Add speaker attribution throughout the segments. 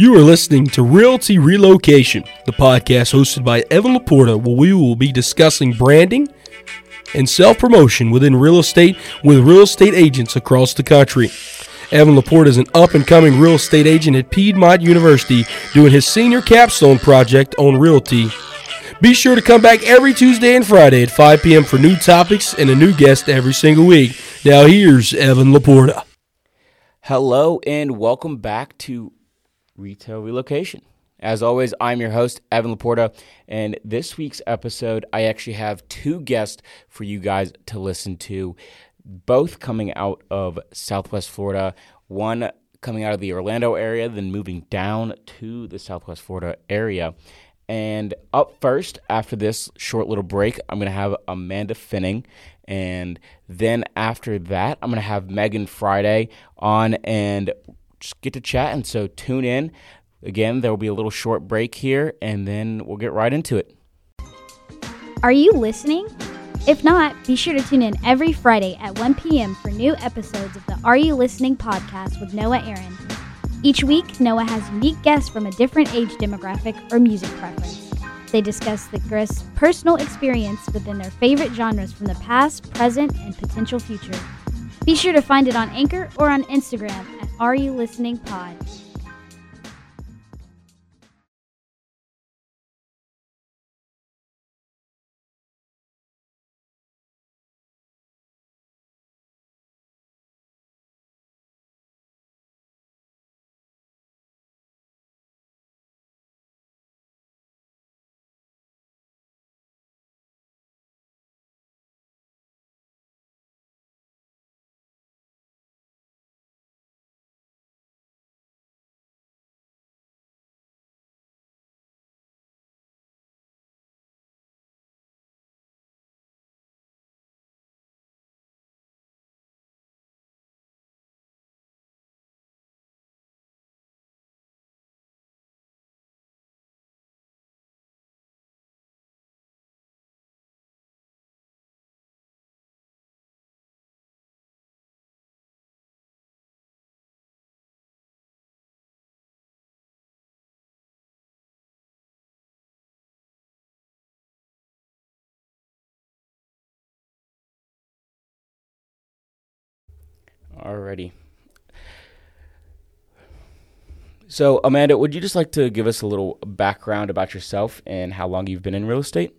Speaker 1: You are listening to Realty Relocation, the podcast hosted by Evan Laporta, where we will be discussing branding and self promotion within real estate with real estate agents across the country. Evan Laporta is an up and coming real estate agent at Piedmont University doing his senior capstone project on realty. Be sure to come back every Tuesday and Friday at 5 p.m. for new topics and a new guest every single week. Now, here's Evan Laporta.
Speaker 2: Hello, and welcome back to Realty Relocation. As always, I'm your host, Evan Laporta, and this week's episode, I actually have two guests for you guys to listen to, both coming out of Southwest Florida. One coming out of the Orlando area, then moving down to the Southwest Florida area. And up first, after this short little break, I'm going to have Amanda Fennig. And then after that, I'm going to have Megan Friday on and just get to chat. And so tune in. Again, there will be a little short break here, and then we'll get right into it.
Speaker 3: Are you listening? If not, be sure to tune in every Friday at 1 p.m. for new episodes of the Are You Listening podcast with Noah Aaron. Each week, Noah has unique guests from a different age demographic or music preference. They discuss the guest's personal experience within their favorite genres from the past, present, and potential future. Be sure to find it on Anchor or on Instagram Are You Listening Pod.
Speaker 2: Alrighty. So, Amanda, would you just like to give us a little background about yourself and how long you've been in real estate?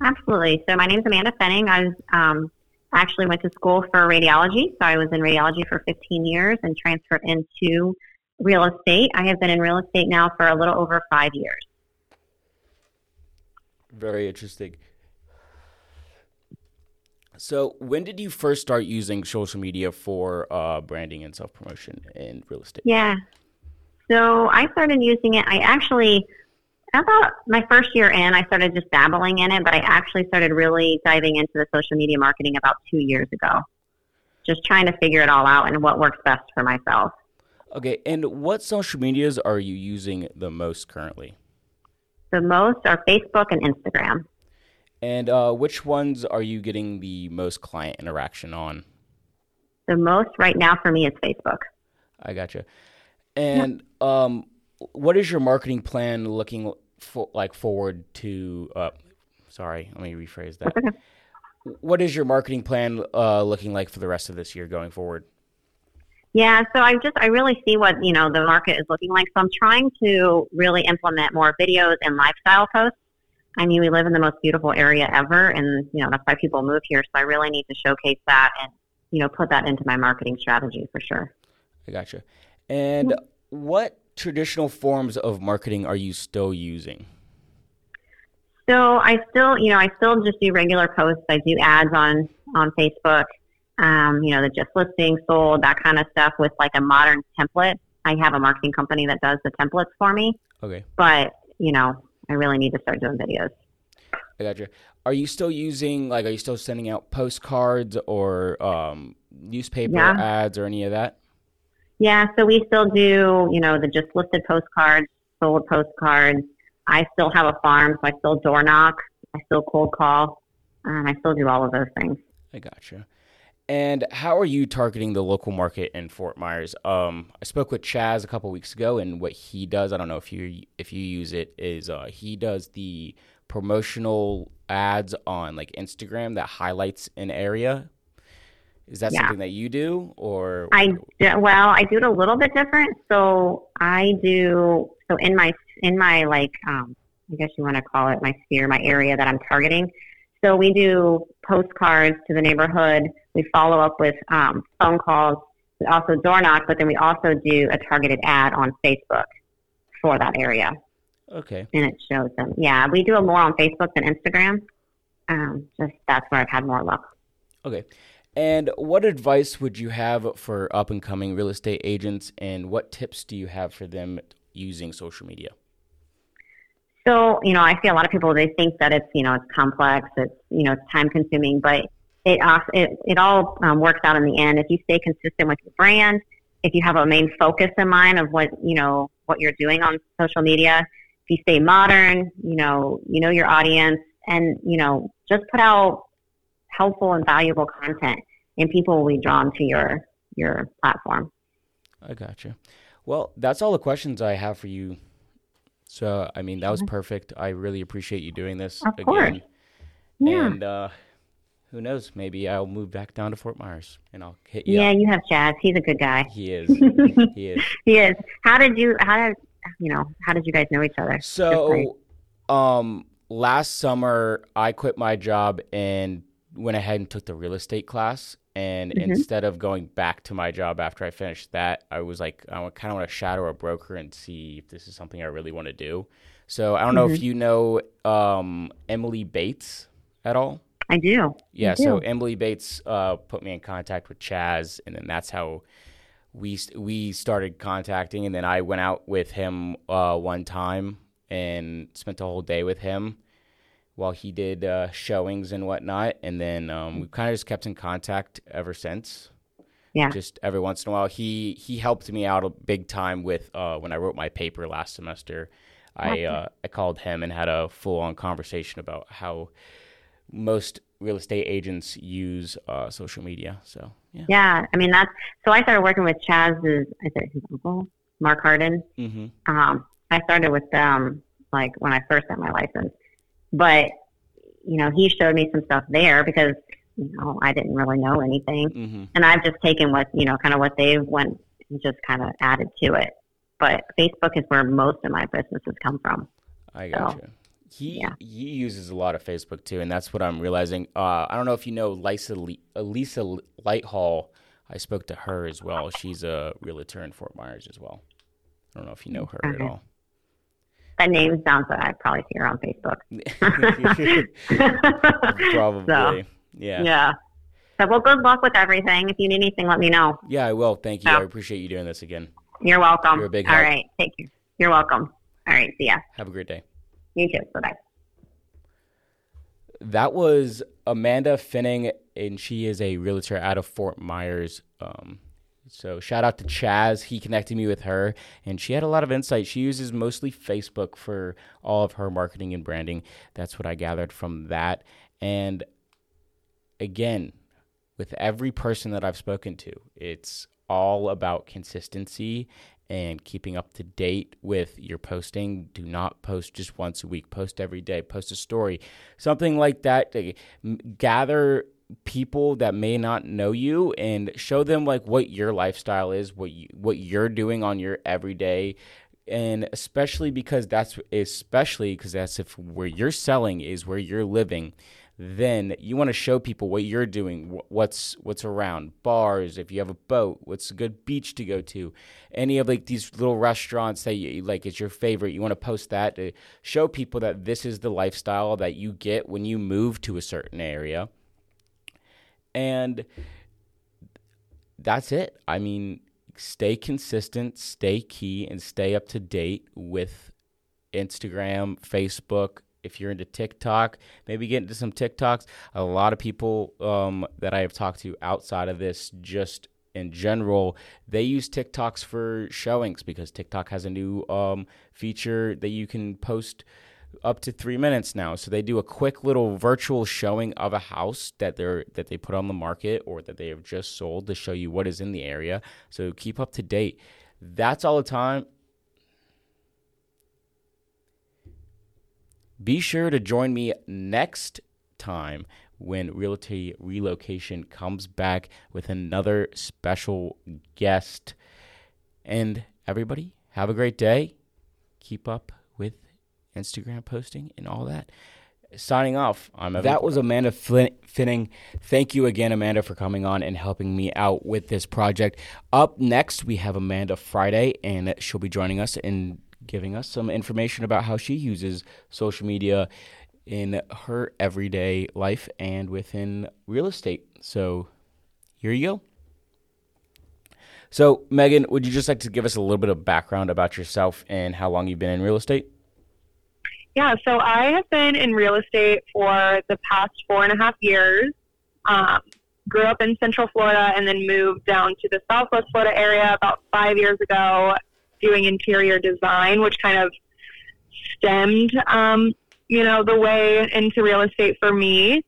Speaker 4: Absolutely. So, my name is Amanda Fennig. I was, um, actually went to school for radiology. So, I was in radiology for 15 years and transferred into real estate. I have been in real estate now for a little over five years.
Speaker 2: Very interesting. So, when did you first start using social media for uh, branding and self promotion in real estate?
Speaker 4: Yeah. So, I started using it. I actually, about my first year in, I started just dabbling in it, but I actually started really diving into the social media marketing about two years ago. Just trying to figure it all out and what works best for myself.
Speaker 2: Okay. And what social medias are you using the most currently?
Speaker 4: The most are Facebook and Instagram.
Speaker 2: And uh, which ones are you getting the most client interaction on?
Speaker 4: The most right now for me is Facebook.
Speaker 2: I gotcha. And yep. um, what is your marketing plan looking for, like forward to? Uh, sorry, let me rephrase that.
Speaker 4: Okay.
Speaker 2: What is your marketing plan uh, looking like for the rest of this year going forward?
Speaker 4: Yeah, so I just I really see what you know the market is looking like. So I'm trying to really implement more videos and lifestyle posts I mean, we live in the most beautiful area ever, and you know that's why people move here. So I really need to showcase that and you know put that into my marketing strategy for sure.
Speaker 2: I gotcha. And what traditional forms of marketing are you still using?
Speaker 4: So I still, you know, I still just do regular posts. I do ads on on Facebook. Um, you know, the just listing, sold, that kind of stuff with like a modern template. I have a marketing company that does the templates for me.
Speaker 2: Okay.
Speaker 4: But you know, I really need to start doing videos.
Speaker 2: I gotcha. Are you still using like? Are you still sending out postcards or um, newspaper yeah. ads or any of that?
Speaker 4: Yeah, so we still do. You know, the just listed postcards, sold postcards. I still have a farm, so I still door knock. I still cold call. and I still do all of those things.
Speaker 2: I gotcha. And how are you targeting the local market in Fort Myers? Um, I spoke with Chaz a couple weeks ago, and what he does, I don't know if you if you use it, is uh, he does the promotional ads on like Instagram that highlights an area. Is that
Speaker 4: Yeah.
Speaker 2: something that you do, or
Speaker 4: I d- well, I do it a little bit different. So I do so in my in my like um, I guess you want to call it my sphere, my area that I'm targeting. So we do postcards to the neighborhood. We follow up with um, phone calls. We also door knock, but then we also do a targeted ad on Facebook for that area,
Speaker 2: okay?
Speaker 4: and it shows them. Yeah, we do it more on Facebook than Instagram. Um, just that's where I've had more luck.
Speaker 2: Okay. And what advice would you have for up and coming real estate agents, and what tips do you have for them using social media?
Speaker 4: So, you know, I see a lot of people, they think that it's, you know, it's complex, it's, you know, it's time consuming, but it, it, it all um, works out in the end. If you stay consistent with your brand, if you have a main focus in mind of what, you know, what you're doing on social media, if you stay modern, you know, you know your audience and, you know, just put out helpful and valuable content and people will be drawn to your, your platform.
Speaker 2: I gotcha. Well, that's all the questions I have for you. So, I mean, that was perfect. I really appreciate you doing this
Speaker 4: Of
Speaker 2: again.
Speaker 4: course. Yeah.
Speaker 2: And uh, who knows? Maybe I'll move back down to Fort Myers and I'll hit you.
Speaker 4: Yeah,
Speaker 2: up.
Speaker 4: you have Chaz. He's a good guy.
Speaker 2: He is. he is.
Speaker 4: He is. How did you? How did you know? How did you guys know each other?
Speaker 2: So, um, last summer I quit my job and went ahead and took the real estate class. And
Speaker 4: Mhm.
Speaker 2: instead of going back to my job after I finished that, I was like, I kind of want to shadow a broker and see if this is something I really want to do. So I don't know if
Speaker 4: Mm-hmm.
Speaker 2: you know um, Emily Bates at all.
Speaker 4: I do.
Speaker 2: Yeah,
Speaker 4: do.
Speaker 2: so Emily Bates uh, put me in contact with Chaz, and then that's how we we started contacting. And then I went out with him uh, one time and spent a whole day with him while he did uh, showings and whatnot. And then um, we kind of just kept in contact ever since.
Speaker 4: Yeah.
Speaker 2: Just every once in a while, he he helped me out a big time with uh, when I wrote my paper last semester. I uh, I called him and had a full on conversation about how most real estate agents use uh, social media. So yeah.
Speaker 4: Yeah. I mean, that's so. I started working with Chaz's. I said his uncle, Mark Harden.
Speaker 2: hmm
Speaker 4: Um, I started with them like when I first got my license, but you know, he showed me some stuff there because you know I didn't really know anything,
Speaker 2: hmm
Speaker 4: and I've just taken what you know, kind of what they went and just kind of added to it. But Facebook is where most of my businesses come from.
Speaker 2: I
Speaker 4: So,
Speaker 2: got you. He
Speaker 4: yeah.
Speaker 2: he uses a lot of Facebook too, and that's what I'm realizing. Uh, I don't know if you know Lisa Lisa Lighthall. I spoke to her as well. She's a realtor in Fort Myers as well. I don't know if you know her at all.
Speaker 4: That name sounds like I'd probably see her on Facebook.
Speaker 2: Probably.
Speaker 4: So,
Speaker 2: yeah.
Speaker 4: yeah. So, well, good luck with everything. If you need anything, let me know.
Speaker 2: Yeah, I will. Thank you.
Speaker 4: Yeah.
Speaker 2: I appreciate you doing this again.
Speaker 4: You're welcome.
Speaker 2: You're a big
Speaker 4: All
Speaker 2: help.
Speaker 4: right. Take care. You're welcome. All right. See ya.
Speaker 2: Have a great day.
Speaker 4: You too. Bye bye.
Speaker 2: That was Amanda Fennig, and she is a realtor out of Fort Myers. Um, so shout out to Chaz. He connected me with her, and she had a lot of insight. She uses mostly Facebook for all of her marketing and branding. That's what I gathered from that. And again, with every person that I've spoken to, it's all about consistency and keeping up to date with your posting. Do not post just once a week. Post every day. Post a story, something like that. Gather people that may not know you and show them like what your lifestyle is, what you, what you're doing on your everyday. And especially because that's especially because that's if where you're selling is where you're living then you want to show people what you're doing what's what's around bars if you have a boat what's a good beach to go to any of like these little restaurants that you like is your favorite you want to post that to show people that this is the lifestyle that you get when you move to a certain area and that's it. I mean, stay consistent, stay key, and stay up to date with Instagram, Facebook. If you're into TikTok, maybe get into some TikToks. A lot of people um, that I have talked to outside of this, just in general, they use TikToks for showings because TikTok has a new um, feature that you can post up to three minutes now. So they do a quick little virtual showing of a house that they're that they put on the market or that they have just sold to show you what is in the area. So keep up to date. That's all the time. Be sure to join me next time when Realty Relocation comes back with another special guest. And everybody, have a great day. Keep up Instagram posting and all that. Signing off. I'm Evan that was Amanda Flin- Fennig. Thank you again, Amanda, for coming on and helping me out with this project. Up next, we have Amanda Friday, and she'll be joining us and giving us some information about how she uses social media in her everyday life and within real estate. So here you go. So, Megan, would you just like to give us a little bit of background about yourself and how long you've been in real estate?
Speaker 5: Yeah, so I have been in real estate for the past four and a half years. Um, grew up in Central Florida and then moved down to the Southwest Florida area about five years ago, doing interior design, which kind of stemmed um, you know, the way into real estate for me.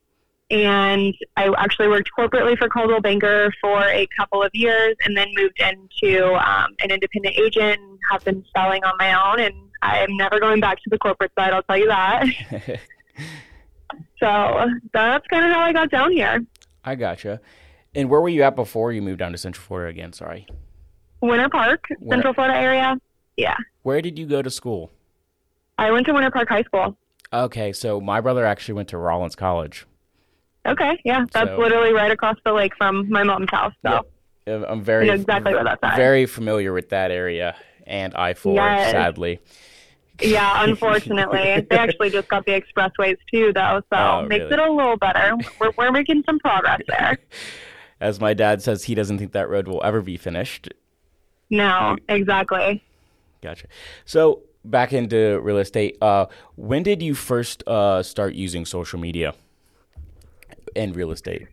Speaker 5: And I actually worked corporately for Coldwell Banker for a couple of years and then moved into um, an independent agent and have been selling on my own. And I am never going back to the corporate side, I'll tell you that. so that's kind of how I got down here.
Speaker 2: I gotcha. And where were you at before you moved down to Central Florida again? Sorry.
Speaker 5: Winter Park, Winter. Central Florida area. Yeah.
Speaker 2: Where did you go to school?
Speaker 5: I went to Winter Park High School.
Speaker 2: Okay, so my brother actually went to Rollins College.
Speaker 5: Okay, yeah, that's so, literally right across the lake from my mom's house. So
Speaker 2: yeah, I'm very
Speaker 5: exactly where that's at.
Speaker 2: Very familiar with that area and I four, yes. sadly.
Speaker 5: Yeah, unfortunately, they actually just got the expressways too, though, so oh, makes really? it a little better. We're we're making some progress there.
Speaker 2: As my dad says, he doesn't think that road will ever be finished.
Speaker 5: No, exactly.
Speaker 2: Gotcha. So back into real estate. Uh, when did you first uh, start using social media and real estate?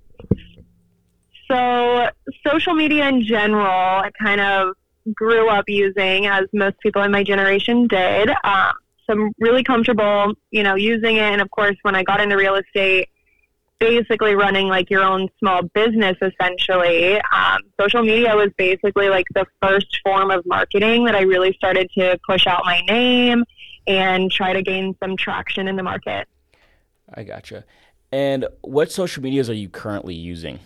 Speaker 5: So, social media in general, I kind of grew up using, as most people in my generation did. Um, so I'm really comfortable, you know, using it. And of course, when I got into real estate, basically running like your own small business essentially. Um, social media was basically like the first form of marketing that I really started to push out my name and try to gain some traction in the market.
Speaker 2: I gotcha. And what social medias are you currently using?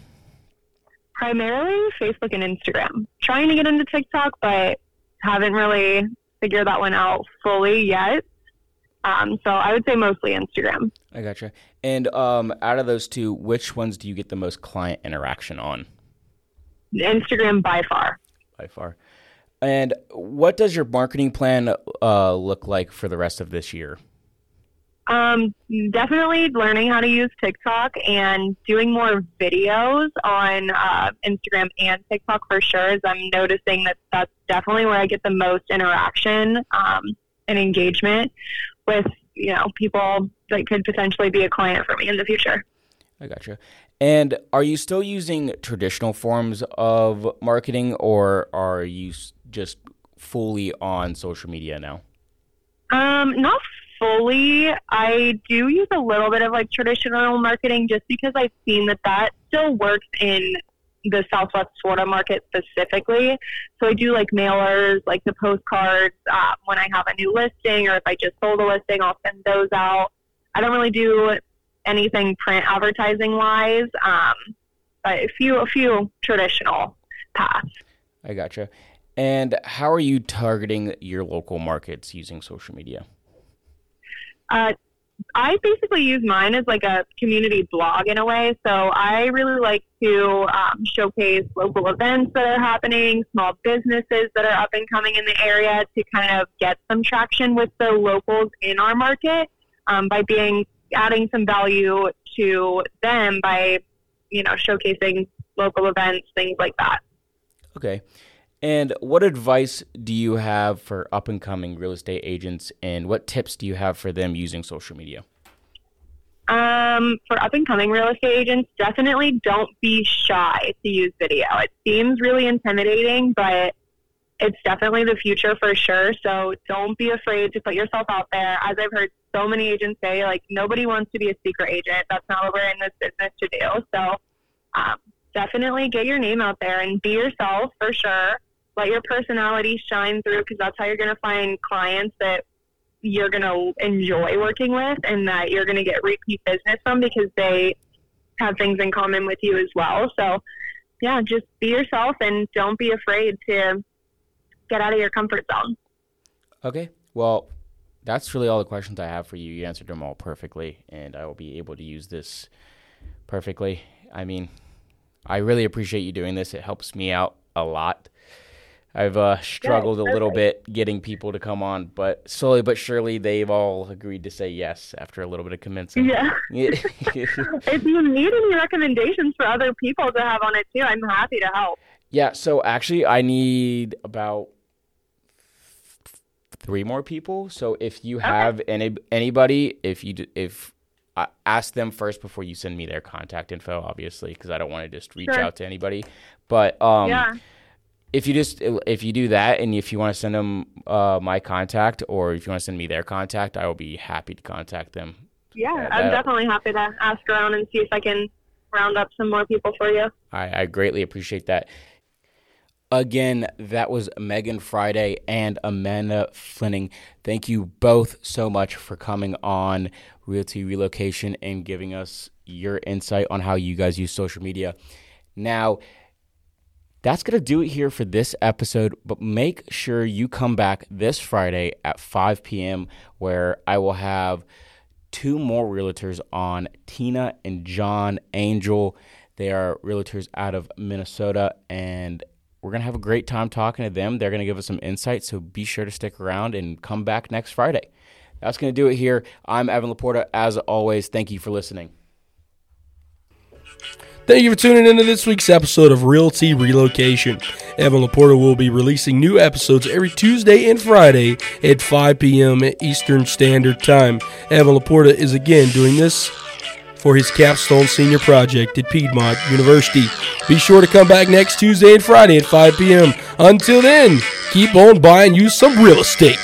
Speaker 5: Primarily Facebook and Instagram. Trying to get into TikTok, but haven't really figured that one out fully yet. Um, so I would say mostly Instagram.
Speaker 2: I gotcha. And um, out of those two, which ones do you get the most client interaction on?
Speaker 5: Instagram by far.
Speaker 2: By far. And what does your marketing plan uh, look like for the rest of this year?
Speaker 5: Um, definitely learning how to use TikTok and doing more videos on uh, Instagram and TikTok for sure. As I'm noticing that that's definitely where I get the most interaction um, and engagement with you know people that could potentially be a client for me in the future.
Speaker 2: I gotcha. And are you still using traditional forms of marketing, or are you just fully on social media now?
Speaker 5: Um, not fully. I do use a little bit of like traditional marketing just because I've seen that that still works in the Southwest Florida market specifically. So I do like mailers, like the postcards. Uh, when I have a new listing or if I just sold a listing, I'll send those out. I don't really do anything print advertising wise, um, but a few a few traditional paths.
Speaker 2: I gotcha. And how are you targeting your local markets using social media?
Speaker 5: Uh, I basically use mine as like a community blog in a way. So I really like to um, showcase local events that are happening, small businesses that are up and coming in the area to kind of get some traction with the locals in our market um, by being adding some value to them by you know showcasing local events, things like that.
Speaker 2: Okay. And what advice do you have for up and coming real estate agents, and what tips do you have for them using social media?
Speaker 5: Um, for up and coming real estate agents, definitely don't be shy to use video. It seems really intimidating, but it's definitely the future for sure. So don't be afraid to put yourself out there. As I've heard so many agents say, like nobody wants to be a secret agent. That's not what we're in this business to do. So um, definitely get your name out there and be yourself for sure. Let your personality shine through because that's how you're going to find clients that you're going to enjoy working with and that you're going to get repeat business from because they have things in common with you as well. So, yeah, just be yourself and don't be afraid to get out of your comfort zone.
Speaker 2: Okay. Well, that's really all the questions I have for you. You answered them all perfectly, and I will be able to use this perfectly. I mean, I really appreciate you doing this. It helps me out a lot. I've uh, struggled a little bit getting people to come on, but slowly but surely they've all agreed to say yes after a little bit of convincing.
Speaker 5: Yeah. if you need any recommendations for other people to have on it too, I'm happy to help.
Speaker 2: Yeah. So actually, I need about three more people. So if you have okay. any anybody, if you if uh, ask them first before you send me their contact info, obviously, because I don't want to just reach sure. out to anybody. But um, yeah. If you just if you do that, and if you want to send them uh, my contact, or if you want to send me their contact, I will be happy to contact them.
Speaker 5: Yeah, uh, I'm definitely happy to ask around and see if I can round up some more people for you.
Speaker 2: I, I greatly appreciate that. Again, that was Megan Friday and Amanda Flinning. Thank you both so much for coming on Realty Relocation and giving us your insight on how you guys use social media. Now, that's going to do it here for this episode, but make sure you come back this Friday at 5 p.m., where I will have two more realtors on Tina and John Angel. They are realtors out of Minnesota, and we're going to have a great time talking to them. They're going to give us some insight, so be sure to stick around and come back next Friday. That's going to do it here. I'm Evan Laporta. As always, thank you for listening.
Speaker 1: Thank you for tuning into this week's episode of Realty Relocation. Evan Laporta will be releasing new episodes every Tuesday and Friday at 5 p.m. Eastern Standard Time. Evan Laporta is again doing this for his capstone senior project at Piedmont University. Be sure to come back next Tuesday and Friday at 5 p.m. Until then, keep on buying you some real estate.